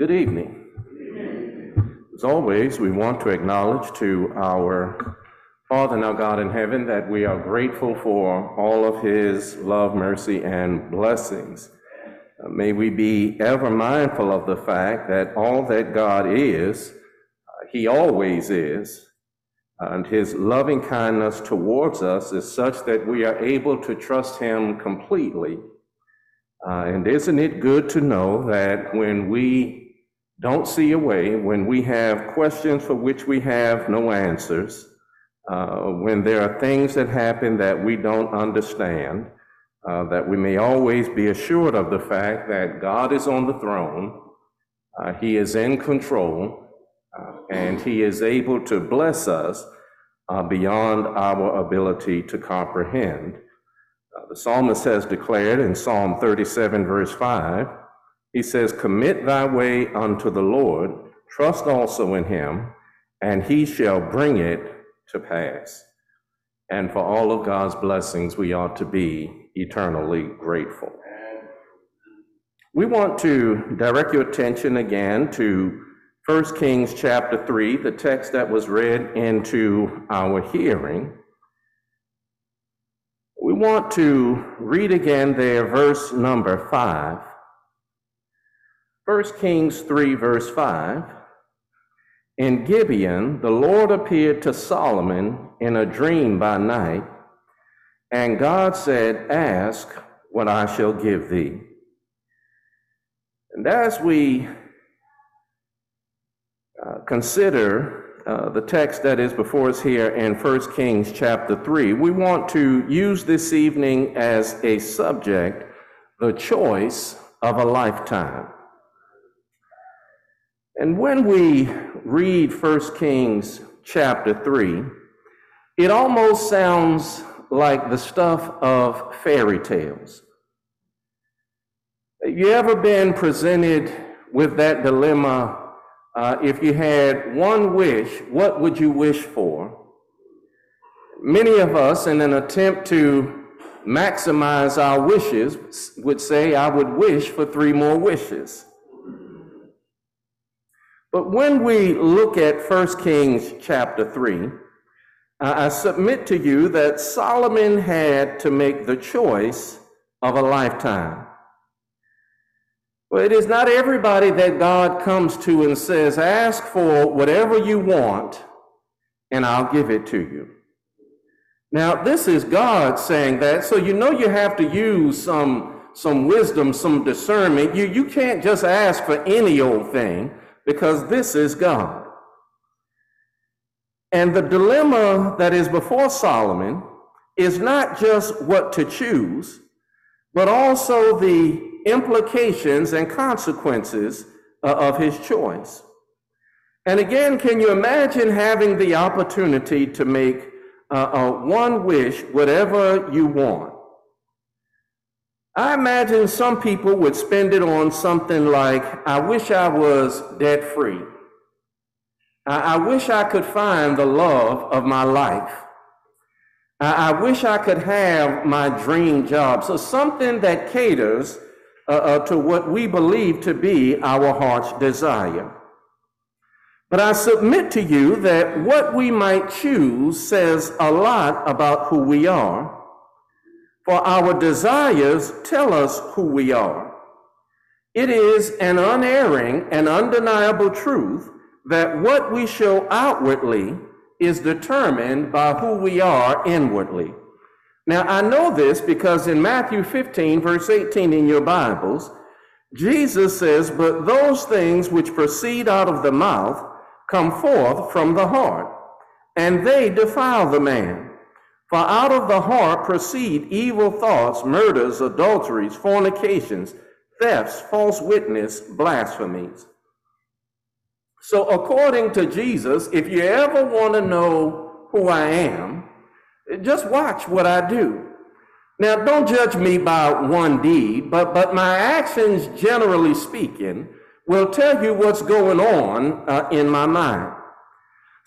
Good evening. As always, we want to acknowledge to our Father, now God in heaven, that we are grateful for all of his love, mercy, and blessings. Uh, may we be ever mindful of the fact that all that God is, uh, he always is, and his loving kindness towards us is such that we are able to trust him completely. Uh, and isn't it good to know that when we don't see a way when we have questions for which we have no answers, uh, when there are things that happen that we don't understand, uh, that we may always be assured of the fact that God is on the throne, uh, He is in control, uh, and He is able to bless us uh, beyond our ability to comprehend. Uh, the psalmist has declared in Psalm 37, verse 5 he says, Commit thy way unto the Lord, trust also in him, and he shall bring it to pass. And for all of God's blessings, we ought to be eternally grateful. We want to direct your attention again to 1 Kings chapter 3, the text that was read into our hearing. We want to read again there, verse number 5. 1 Kings 3, verse 5. In Gibeon, the Lord appeared to Solomon in a dream by night, and God said, Ask what I shall give thee. And as we uh, consider uh, the text that is before us here in 1 Kings chapter 3, we want to use this evening as a subject the choice of a lifetime. And when we read 1 Kings chapter 3, it almost sounds like the stuff of fairy tales. Have you ever been presented with that dilemma? Uh, if you had one wish, what would you wish for? Many of us, in an attempt to maximize our wishes, would say, I would wish for three more wishes. But when we look at 1 Kings chapter 3, I submit to you that Solomon had to make the choice of a lifetime. Well, it is not everybody that God comes to and says, Ask for whatever you want, and I'll give it to you. Now, this is God saying that, so you know you have to use some, some wisdom, some discernment. You, you can't just ask for any old thing because this is God. And the dilemma that is before Solomon is not just what to choose, but also the implications and consequences uh, of his choice. And again, can you imagine having the opportunity to make uh, uh, one wish, whatever you want? I imagine some people would spend it on something like, I wish I was debt free. I, I wish I could find the love of my life. I, I wish I could have my dream job. So something that caters uh, uh, to what we believe to be our heart's desire. But I submit to you that what we might choose says a lot about who we are for our desires tell us who we are. It is an unerring and undeniable truth that what we show outwardly is determined by who we are inwardly. Now, I know this because in Matthew 15, verse 18 in your Bibles, Jesus says, But those things which proceed out of the mouth come forth from the heart, and they defile the man. For out of the heart proceed evil thoughts, murders, adulteries, fornications, thefts, false witness, blasphemies. So, according to Jesus, if you ever want to know who I am, just watch what I do. Now, don't judge me by one deed, but, but my actions, generally speaking, will tell you what's going on uh, in my mind.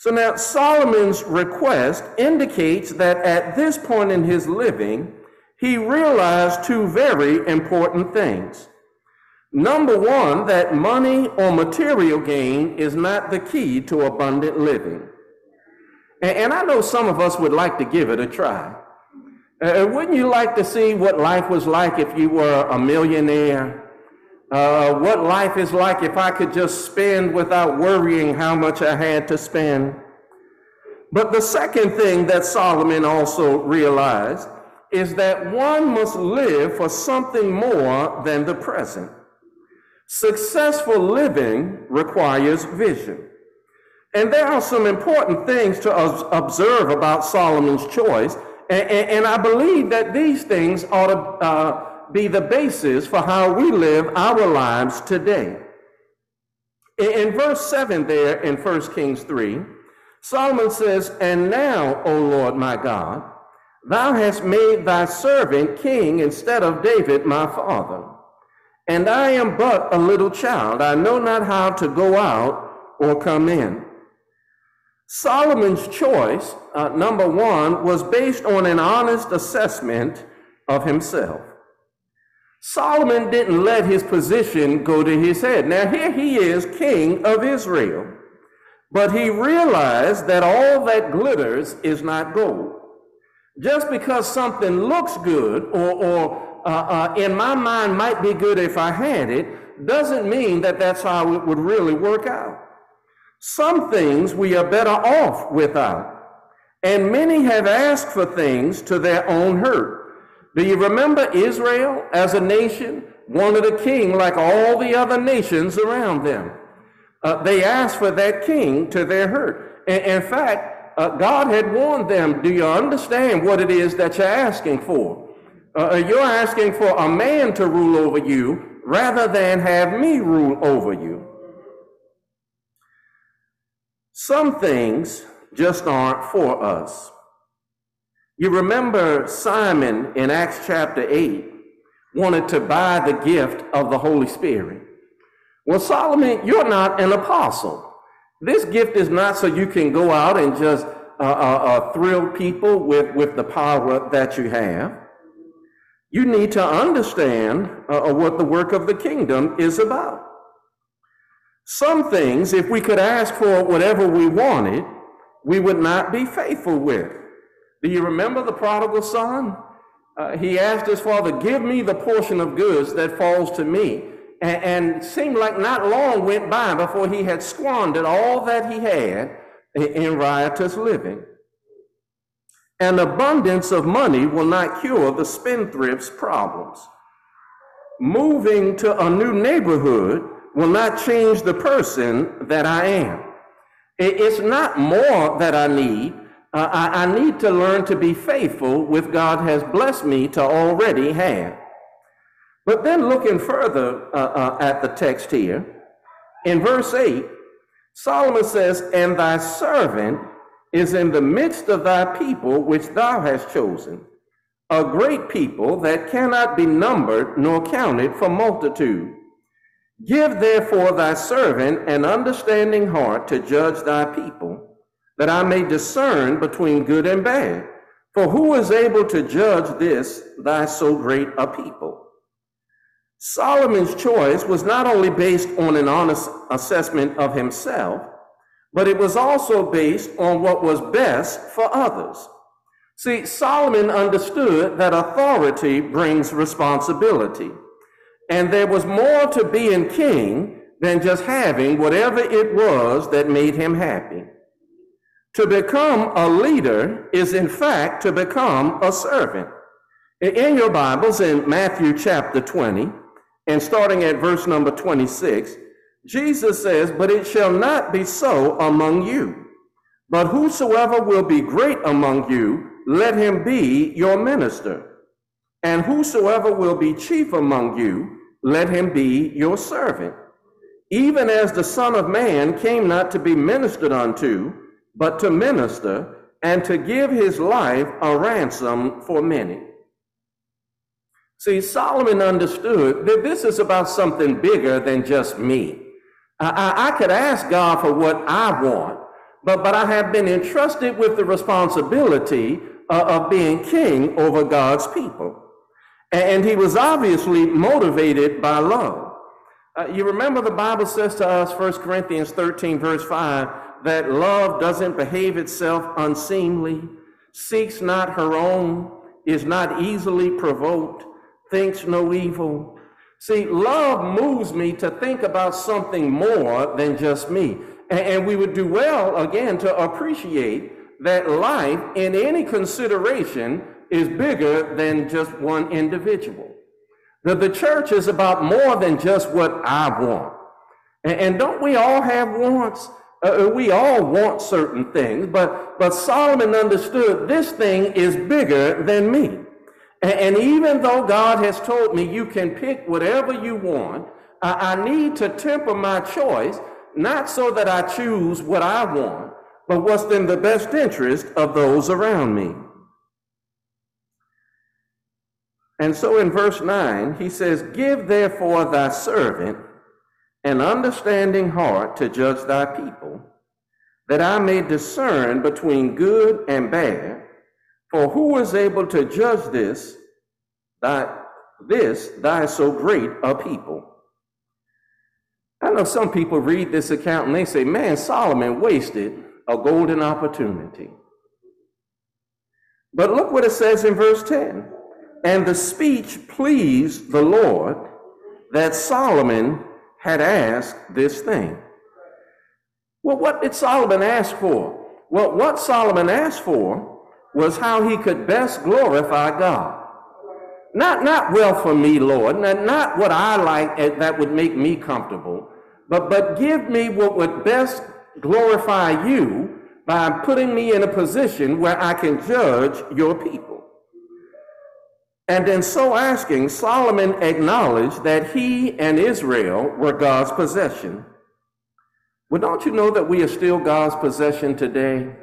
So now Solomon's request indicates that at this point in his living, he realized two very important things. Number one, that money or material gain is not the key to abundant living. And, I know some of us would like to give it a try. Uh, wouldn't you like to see what life was like if you were a millionaire? Uh, what life is like if I could just spend without worrying how much I had to spend? But the second thing that Solomon also realized is that one must live for something more than the present. Successful living requires vision. And there are some important things to observe about Solomon's choice. And, and, and I believe that these things ought to uh, be the basis for how we live our lives today. In, verse 7 there in 1 Kings 3, Solomon says, And now, O Lord my God, thou hast made thy servant king instead of David my father. And I am but a little child. I know not how to go out or come in. Solomon's choice, uh, number one, was based on an honest assessment of himself. Solomon didn't let his position go to his head. Now, here he is, king of Israel, but he realized that all that glitters is not gold. Just because something looks good or, or uh, uh, in my mind might be good if I had it, doesn't mean that that's how it would really work out. Some things we are better off without. And many have asked for things to their own hurt. Do you remember Israel as a nation wanted a king like all the other nations around them? Uh, they asked for that king to their hurt. In, in fact, uh, God had warned them, do you understand what it is that you're asking for? Uh, uh, you're asking for a man to rule over you rather than have me rule over you. Some things just aren't for us. You remember Simon in Acts chapter 8 wanted to buy the gift of the Holy Spirit. Well, Solomon, you're not an apostle. This gift is not so you can go out and just uh, uh, uh, thrill people with, with the power that you have. You need to understand uh, uh, what the work of the kingdom is about. Some things, if we could ask for whatever we wanted, we would not be faithful with. Do you remember the prodigal son? Uh, he asked his father, Give me the portion of goods that falls to me. And, and seemed like not long went by before he had squandered all that he had in, in riotous living. An abundance of money will not cure the spendthrift's problems. Moving to a new neighborhood will not change the person that I am. It's not more that I need. Uh, I, I need to learn to be faithful with God has blessed me to already have. But then looking further uh, uh, at the text here, in verse 8, Solomon says, And thy servant is in the midst of thy people which thou hast chosen, a great people that cannot be numbered nor counted for multitude. Give therefore thy servant an understanding heart to judge thy people, that I may discern between good and bad. For who is able to judge this, thy so great a people? Solomon's choice was not only based on an honest assessment of himself, but it was also based on what was best for others. See, Solomon understood that authority brings responsibility, and there was more to being king than just having whatever it was that made him happy. To become a leader is, in fact, to become a servant. In your Bibles, in Matthew chapter 20, and starting at verse number 26, Jesus says, But it shall not be so among you. But whosoever will be great among you, let him be your minister. And whosoever will be chief among you, let him be your servant. Even as the Son of Man came not to be ministered unto, but to minister, and to give his life a ransom for many. See, Solomon understood that this is about something bigger than just me. I, I, could ask God for what I want, but, but I have been entrusted with the responsibility uh, of being king over God's people. And he was obviously motivated by love. Uh, you remember the Bible says to us, 1 Corinthians 13, verse 5, that love doesn't behave itself unseemly, seeks not her own, is not easily provoked, thinks no evil. See, love moves me to think about something more than just me. And, we would do well, again, to appreciate that life in any consideration is bigger than just one individual. That the church is about more than just what I want. And don't we all have wants? Uh, uh, we all want certain things, but, but Solomon understood this thing is bigger than me. And, and even though God has told me you can pick whatever you want, I, I need to temper my choice, not so that I choose what I want, but what's in the best interest of those around me. And so in verse 9, he says, Give therefore thy servant an understanding heart to judge thy people, that I may discern between good and bad. For who is able to judge this, thy, this, thy so great a people? I know some people read this account and they say, man, Solomon wasted a golden opportunity. But look what it says in verse 10. And the speech pleased the Lord that Solomon had asked this thing. Well, what did Solomon ask for? Well, what Solomon asked for was how he could best glorify God. Not, not well for me, Lord, not, not what I like eh, that would make me comfortable, but, but give me what would best glorify you by putting me in a position where I can judge your people. And in so asking, Solomon acknowledged that he and Israel were God's possession. Well, don't you know that we are still God's possession today?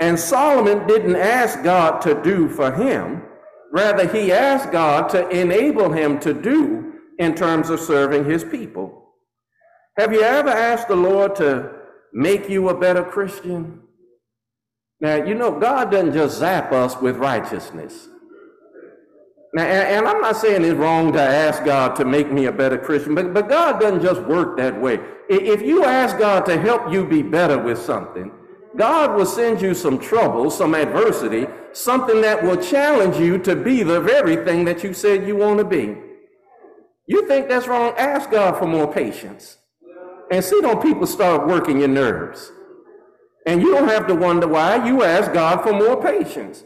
And Solomon didn't ask God to do for him. Rather, he asked God to enable him to do in terms of serving his people. Have you ever asked the Lord to make you a better Christian? Now, you know, God doesn't just zap us with righteousness. Now, and I'm not saying it's wrong to ask God to make me a better Christian, but, but God doesn't just work that way. If you ask God to help you be better with something, God will send you some trouble, some adversity, something that will challenge you to be the very thing that you said you want to be. You think that's wrong? Ask God for more patience. And see, don't people start working your nerves. And you don't have to wonder why. You ask God for more patience.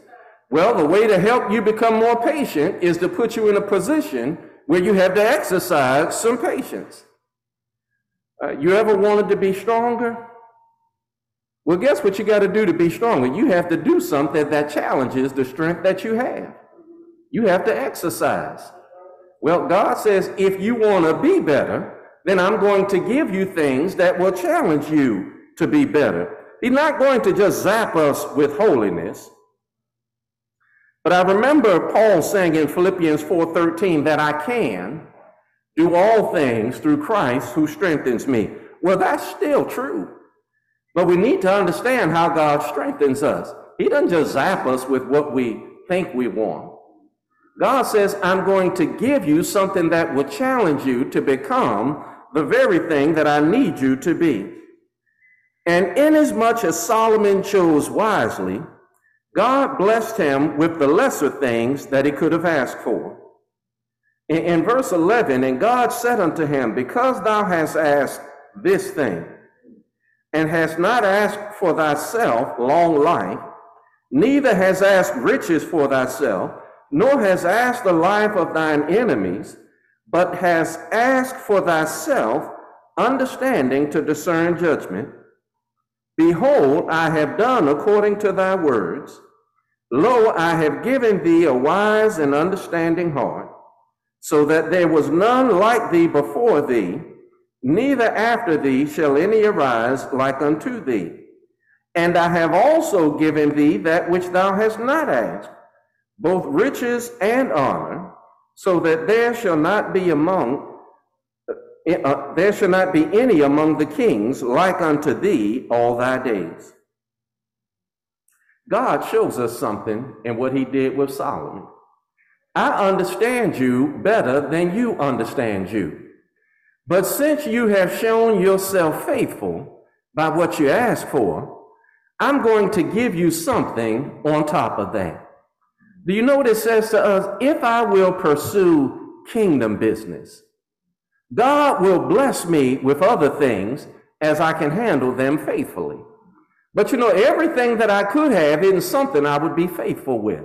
Well, the way to help you become more patient is to put you in a position where you have to exercise some patience. Uh, you ever wanted to be stronger? Well, guess what you got to do to be stronger? You have to do something that challenges the strength that you have. You have to exercise. Well, God says, if you want to be better, then I'm going to give you things that will challenge you to be better. He's not going to just zap us with holiness. But I remember Paul saying in Philippians 4:13 that I can do all things through Christ who strengthens me. Well, that's still true. But we need to understand how God strengthens us. He doesn't just zap us with what we think we want. God says, I'm going to give you something that will challenge you to become the very thing that I need you to be. And inasmuch as Solomon chose wisely, God blessed him with the lesser things that he could have asked for. In, in, verse 11, and God said unto him, Because thou hast asked this thing, and hast not asked for thyself long life, neither has asked riches for thyself, nor has asked the life of thine enemies, but has asked for thyself understanding to discern judgment. Behold, I have done according to thy words. Lo, I have given thee a wise and understanding heart, so that there was none like thee before thee, neither after thee shall any arise like unto thee. And I have also given thee that which thou hast not asked, both riches and honor, so that there shall not be among uh, there shall not be any among the kings like unto thee all thy days. God shows us something in what he did with Solomon. I understand you better than you understand you. But since you have shown yourself faithful by what you asked for, I'm going to give you something on top of that. Do you know what it says to us? If I will pursue kingdom business, God will bless me with other things as I can handle them faithfully. But you know, everything that I could have isn't something I would be faithful with.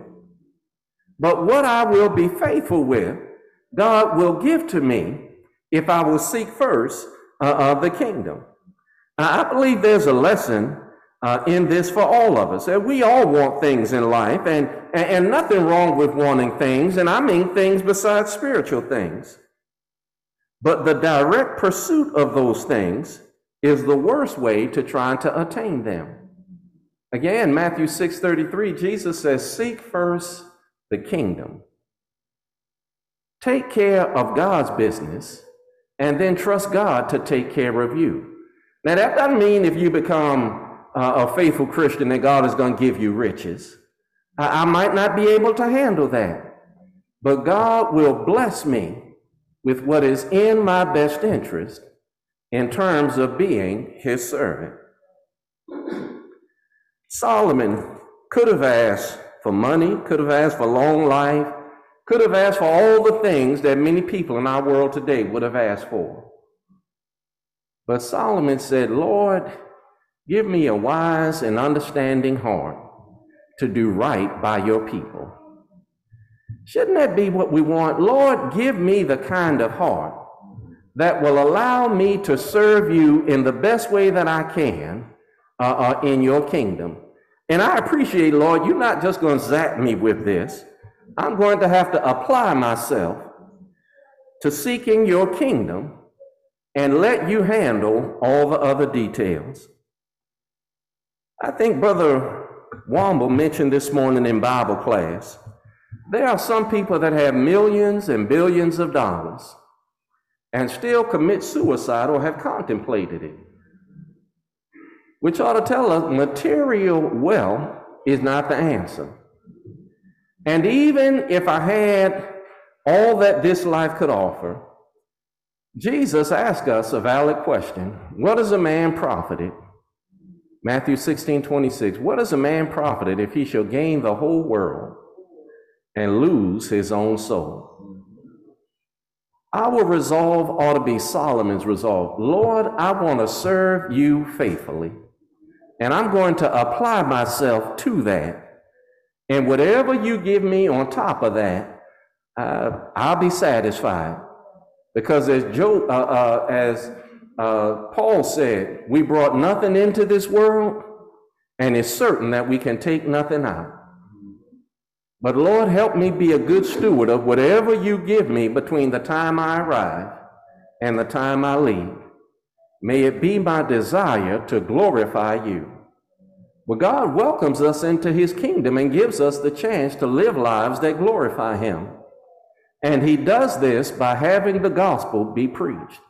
But what I will be faithful with, God will give to me if I will seek first uh, of the kingdom. I believe there's a lesson uh, in this for all of us. That we all want things in life, and, and, and nothing wrong with wanting things, and I mean things besides spiritual things. But the direct pursuit of those things is the worst way to try to attain them. Again, Matthew 6:33, Jesus says, "Seek first the kingdom. Take care of God's business, and then trust God to take care of you." Now, that doesn't mean if you become uh, a faithful Christian that God is going to give you riches. I, I might not be able to handle that, but God will bless me with what is in my best interest in terms of being his servant. Solomon could have asked for money, could have asked for long life, could have asked for all the things that many people in our world today would have asked for. But Solomon said, Lord, give me a wise and understanding heart to do right by your people. Shouldn't that be what we want? Lord, give me the kind of heart that will allow me to serve you in the best way that I can uh, uh, in your kingdom. And I appreciate, Lord, you're not just going to zap me with this. I'm going to have to apply myself to seeking your kingdom and let you handle all the other details. I think Brother Womble mentioned this morning in Bible class there are some people that have millions and billions of dollars and still commit suicide or have contemplated it, which ought to tell us material wealth is not the answer. And even if I had all that this life could offer, Jesus asked us a valid question What is a man profited? Matthew 16 26. What is a man profited if he shall gain the whole world and lose his own soul. Our resolve ought to be Solomon's resolve. Lord, I want to serve you faithfully, and I'm going to apply myself to that. And whatever you give me on top of that, uh, I'll be satisfied. Because as uh, uh, as uh, Paul said, we brought nothing into this world, and it's certain that we can take nothing out. But Lord, help me be a good steward of whatever you give me between the time I arrive and the time I leave. May it be my desire to glorify you. Well, God welcomes us into his kingdom and gives us the chance to live lives that glorify him. And he does this by having the gospel be preached.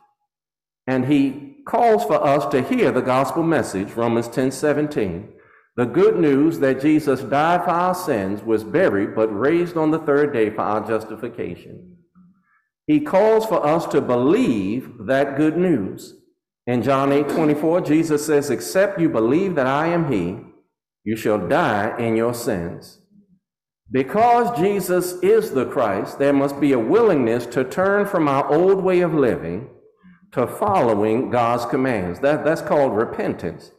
And he calls for us to hear the gospel message, Romans 10 17 the good news that Jesus died for our sins, was buried, but raised on the third day for our justification. He calls for us to believe that good news. In John 8 24, Jesus says, Except you believe that I am He, you shall die in your sins. Because Jesus is the Christ, there must be a willingness to turn from our old way of living to following God's commands. That, that's called repentance.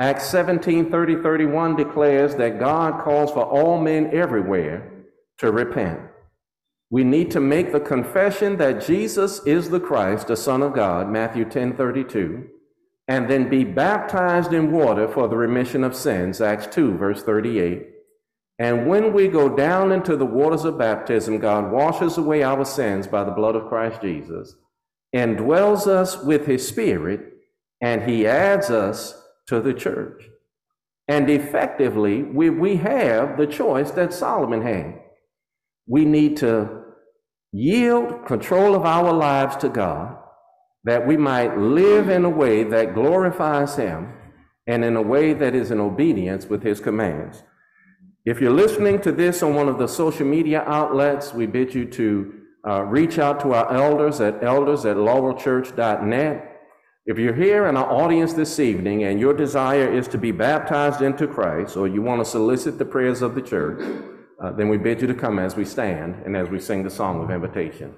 Acts 17 30 31 declares that God calls for all men everywhere to repent. We need to make the confession that Jesus is the Christ, the Son of God, Matthew 10 32, and then be baptized in water for the remission of sins, Acts 2, verse 38. And when we go down into the waters of baptism, God washes away our sins by the blood of Christ Jesus, and dwells us with his Spirit, and he adds us to the church. And effectively, we, we have the choice that Solomon had. We need to yield control of our lives to God that we might live in a way that glorifies Him and in a way that is in obedience with His commands. If you're listening to this on one of the social media outlets, we bid you to uh, reach out to our elders at elders at laurelchurch.net. If you're here in our audience this evening and your desire is to be baptized into Christ or you want to solicit the prayers of the church, uh, then we bid you to come as we stand and as we sing the song of invitation.